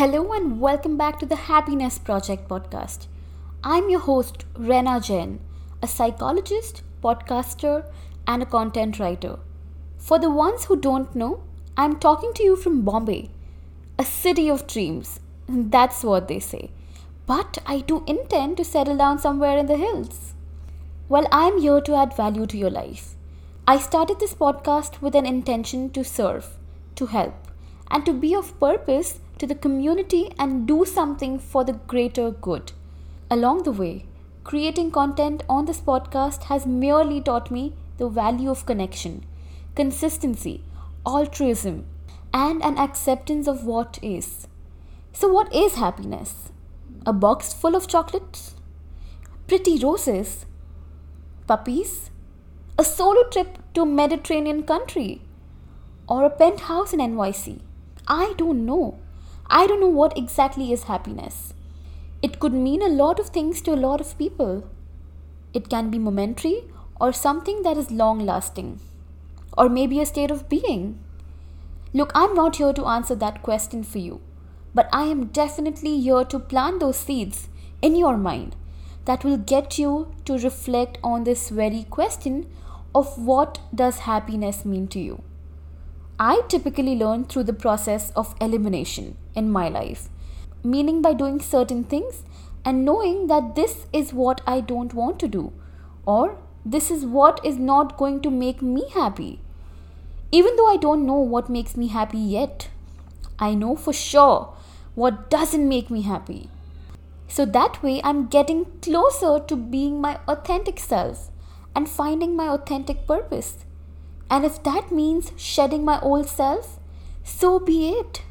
and welcome back to the Happiness Project podcast. I'm your host, Raina Jain, a psychologist, podcaster, and a content writer. For the ones who don't know, I'm talking to you from Bombay, a city of dreams. That's what they say. But I do intend to settle down somewhere in the hills. Well, I'm here to add value to your life. I started this podcast with an intention to serve, to help, and to be of purpose to the community and do something for the greater good. Along the way, creating content on this podcast has merely taught me the value of connection, consistency, altruism, and an acceptance of what is. So, what is happiness? A box full of chocolates? Pretty roses? Puppies? A solo trip to a Mediterranean country? Or a penthouse in NYC? I don't know. I don't know what exactly is happiness. It could mean a lot of things to a lot of people. It can be momentary or something that is long lasting, or maybe a state of being. Look, I'm not here to answer that question for you, but I am definitely here to plant those seeds in your mind that will get you to reflect on this very question of what does happiness mean to you. I typically learn through the process of elimination in my life, meaning by doing certain things and knowing that this is what I don't want to do, or this is what is not going to make me happy. Even though I don't know what makes me happy yet, I know for sure what doesn't make me happy. So that way, I'm getting closer to being my authentic self and finding my authentic purpose. And if that means shedding my old self, so be it.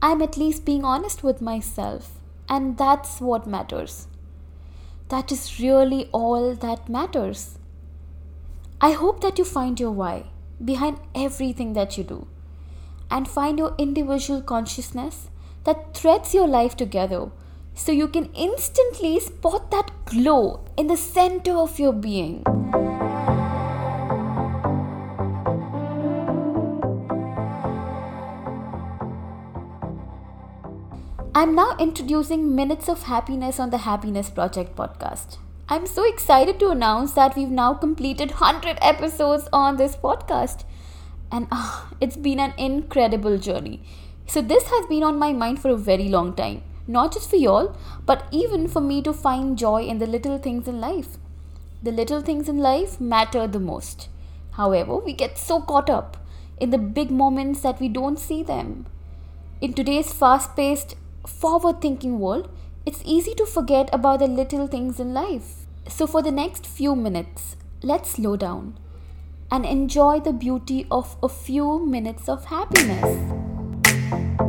I'm at least being honest with myself, and that's what matters. That is really all that matters. I hope that you find your why behind everything that you do and find your individual consciousness that threads your life together so you can instantly spot that glow in the center of your being. I'm now introducing Minutes of Happiness on the Happiness Project podcast. I'm so excited to announce that we've now completed 100 episodes on this podcast. And uh, it's been an incredible journey. So, this has been on my mind for a very long time. Not just for y'all, but even for me to find joy in the little things in life. The little things in life matter the most. However, we get so caught up in the big moments that we don't see them. In today's fast paced, forward thinking world, it's easy to forget about the little things in life. So, for the next few minutes, let's slow down and enjoy the beauty of a few minutes of happiness.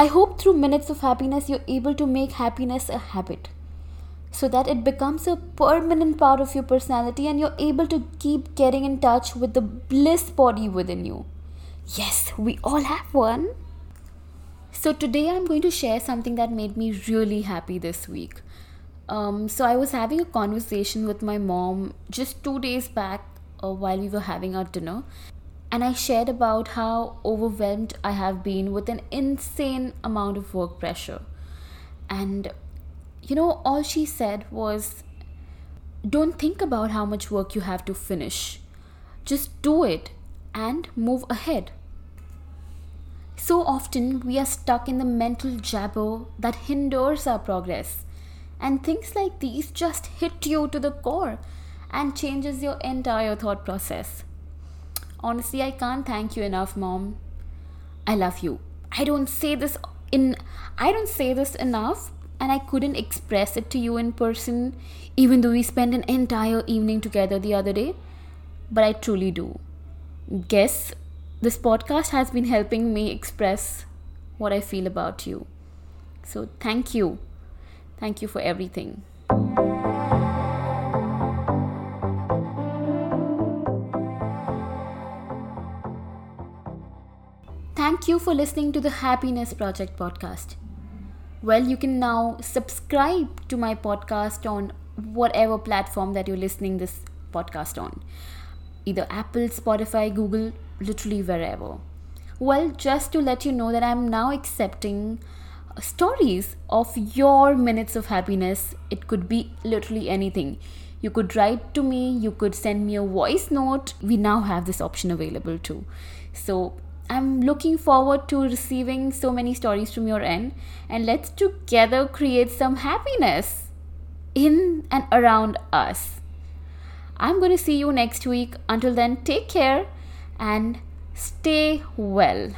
I hope through minutes of happiness you're able to make happiness a habit so that it becomes a permanent part of your personality and you're able to keep getting in touch with the bliss body within you. Yes, we all have one. So, today I'm going to share something that made me really happy this week. Um, so, I was having a conversation with my mom just two days back uh, while we were having our dinner, and I shared about how overwhelmed I have been with an insane amount of work pressure. And you know, all she said was, Don't think about how much work you have to finish, just do it and move ahead. So often we are stuck in the mental jabber that hinders our progress. And things like these just hit you to the core and changes your entire thought process. Honestly, I can't thank you enough, mom. I love you. I don't say this in I don't say this enough and I couldn't express it to you in person even though we spent an entire evening together the other day. But I truly do. Guess this podcast has been helping me express what I feel about you. So thank you. Thank you for everything. Thank you for listening to the Happiness Project podcast. Well, you can now subscribe to my podcast on whatever platform that you're listening this podcast on. Either Apple, Spotify, Google, literally wherever. Well, just to let you know that I'm now accepting stories of your minutes of happiness. It could be literally anything. You could write to me, you could send me a voice note. We now have this option available too. So I'm looking forward to receiving so many stories from your end and let's together create some happiness in and around us. I'm going to see you next week. Until then, take care and stay well.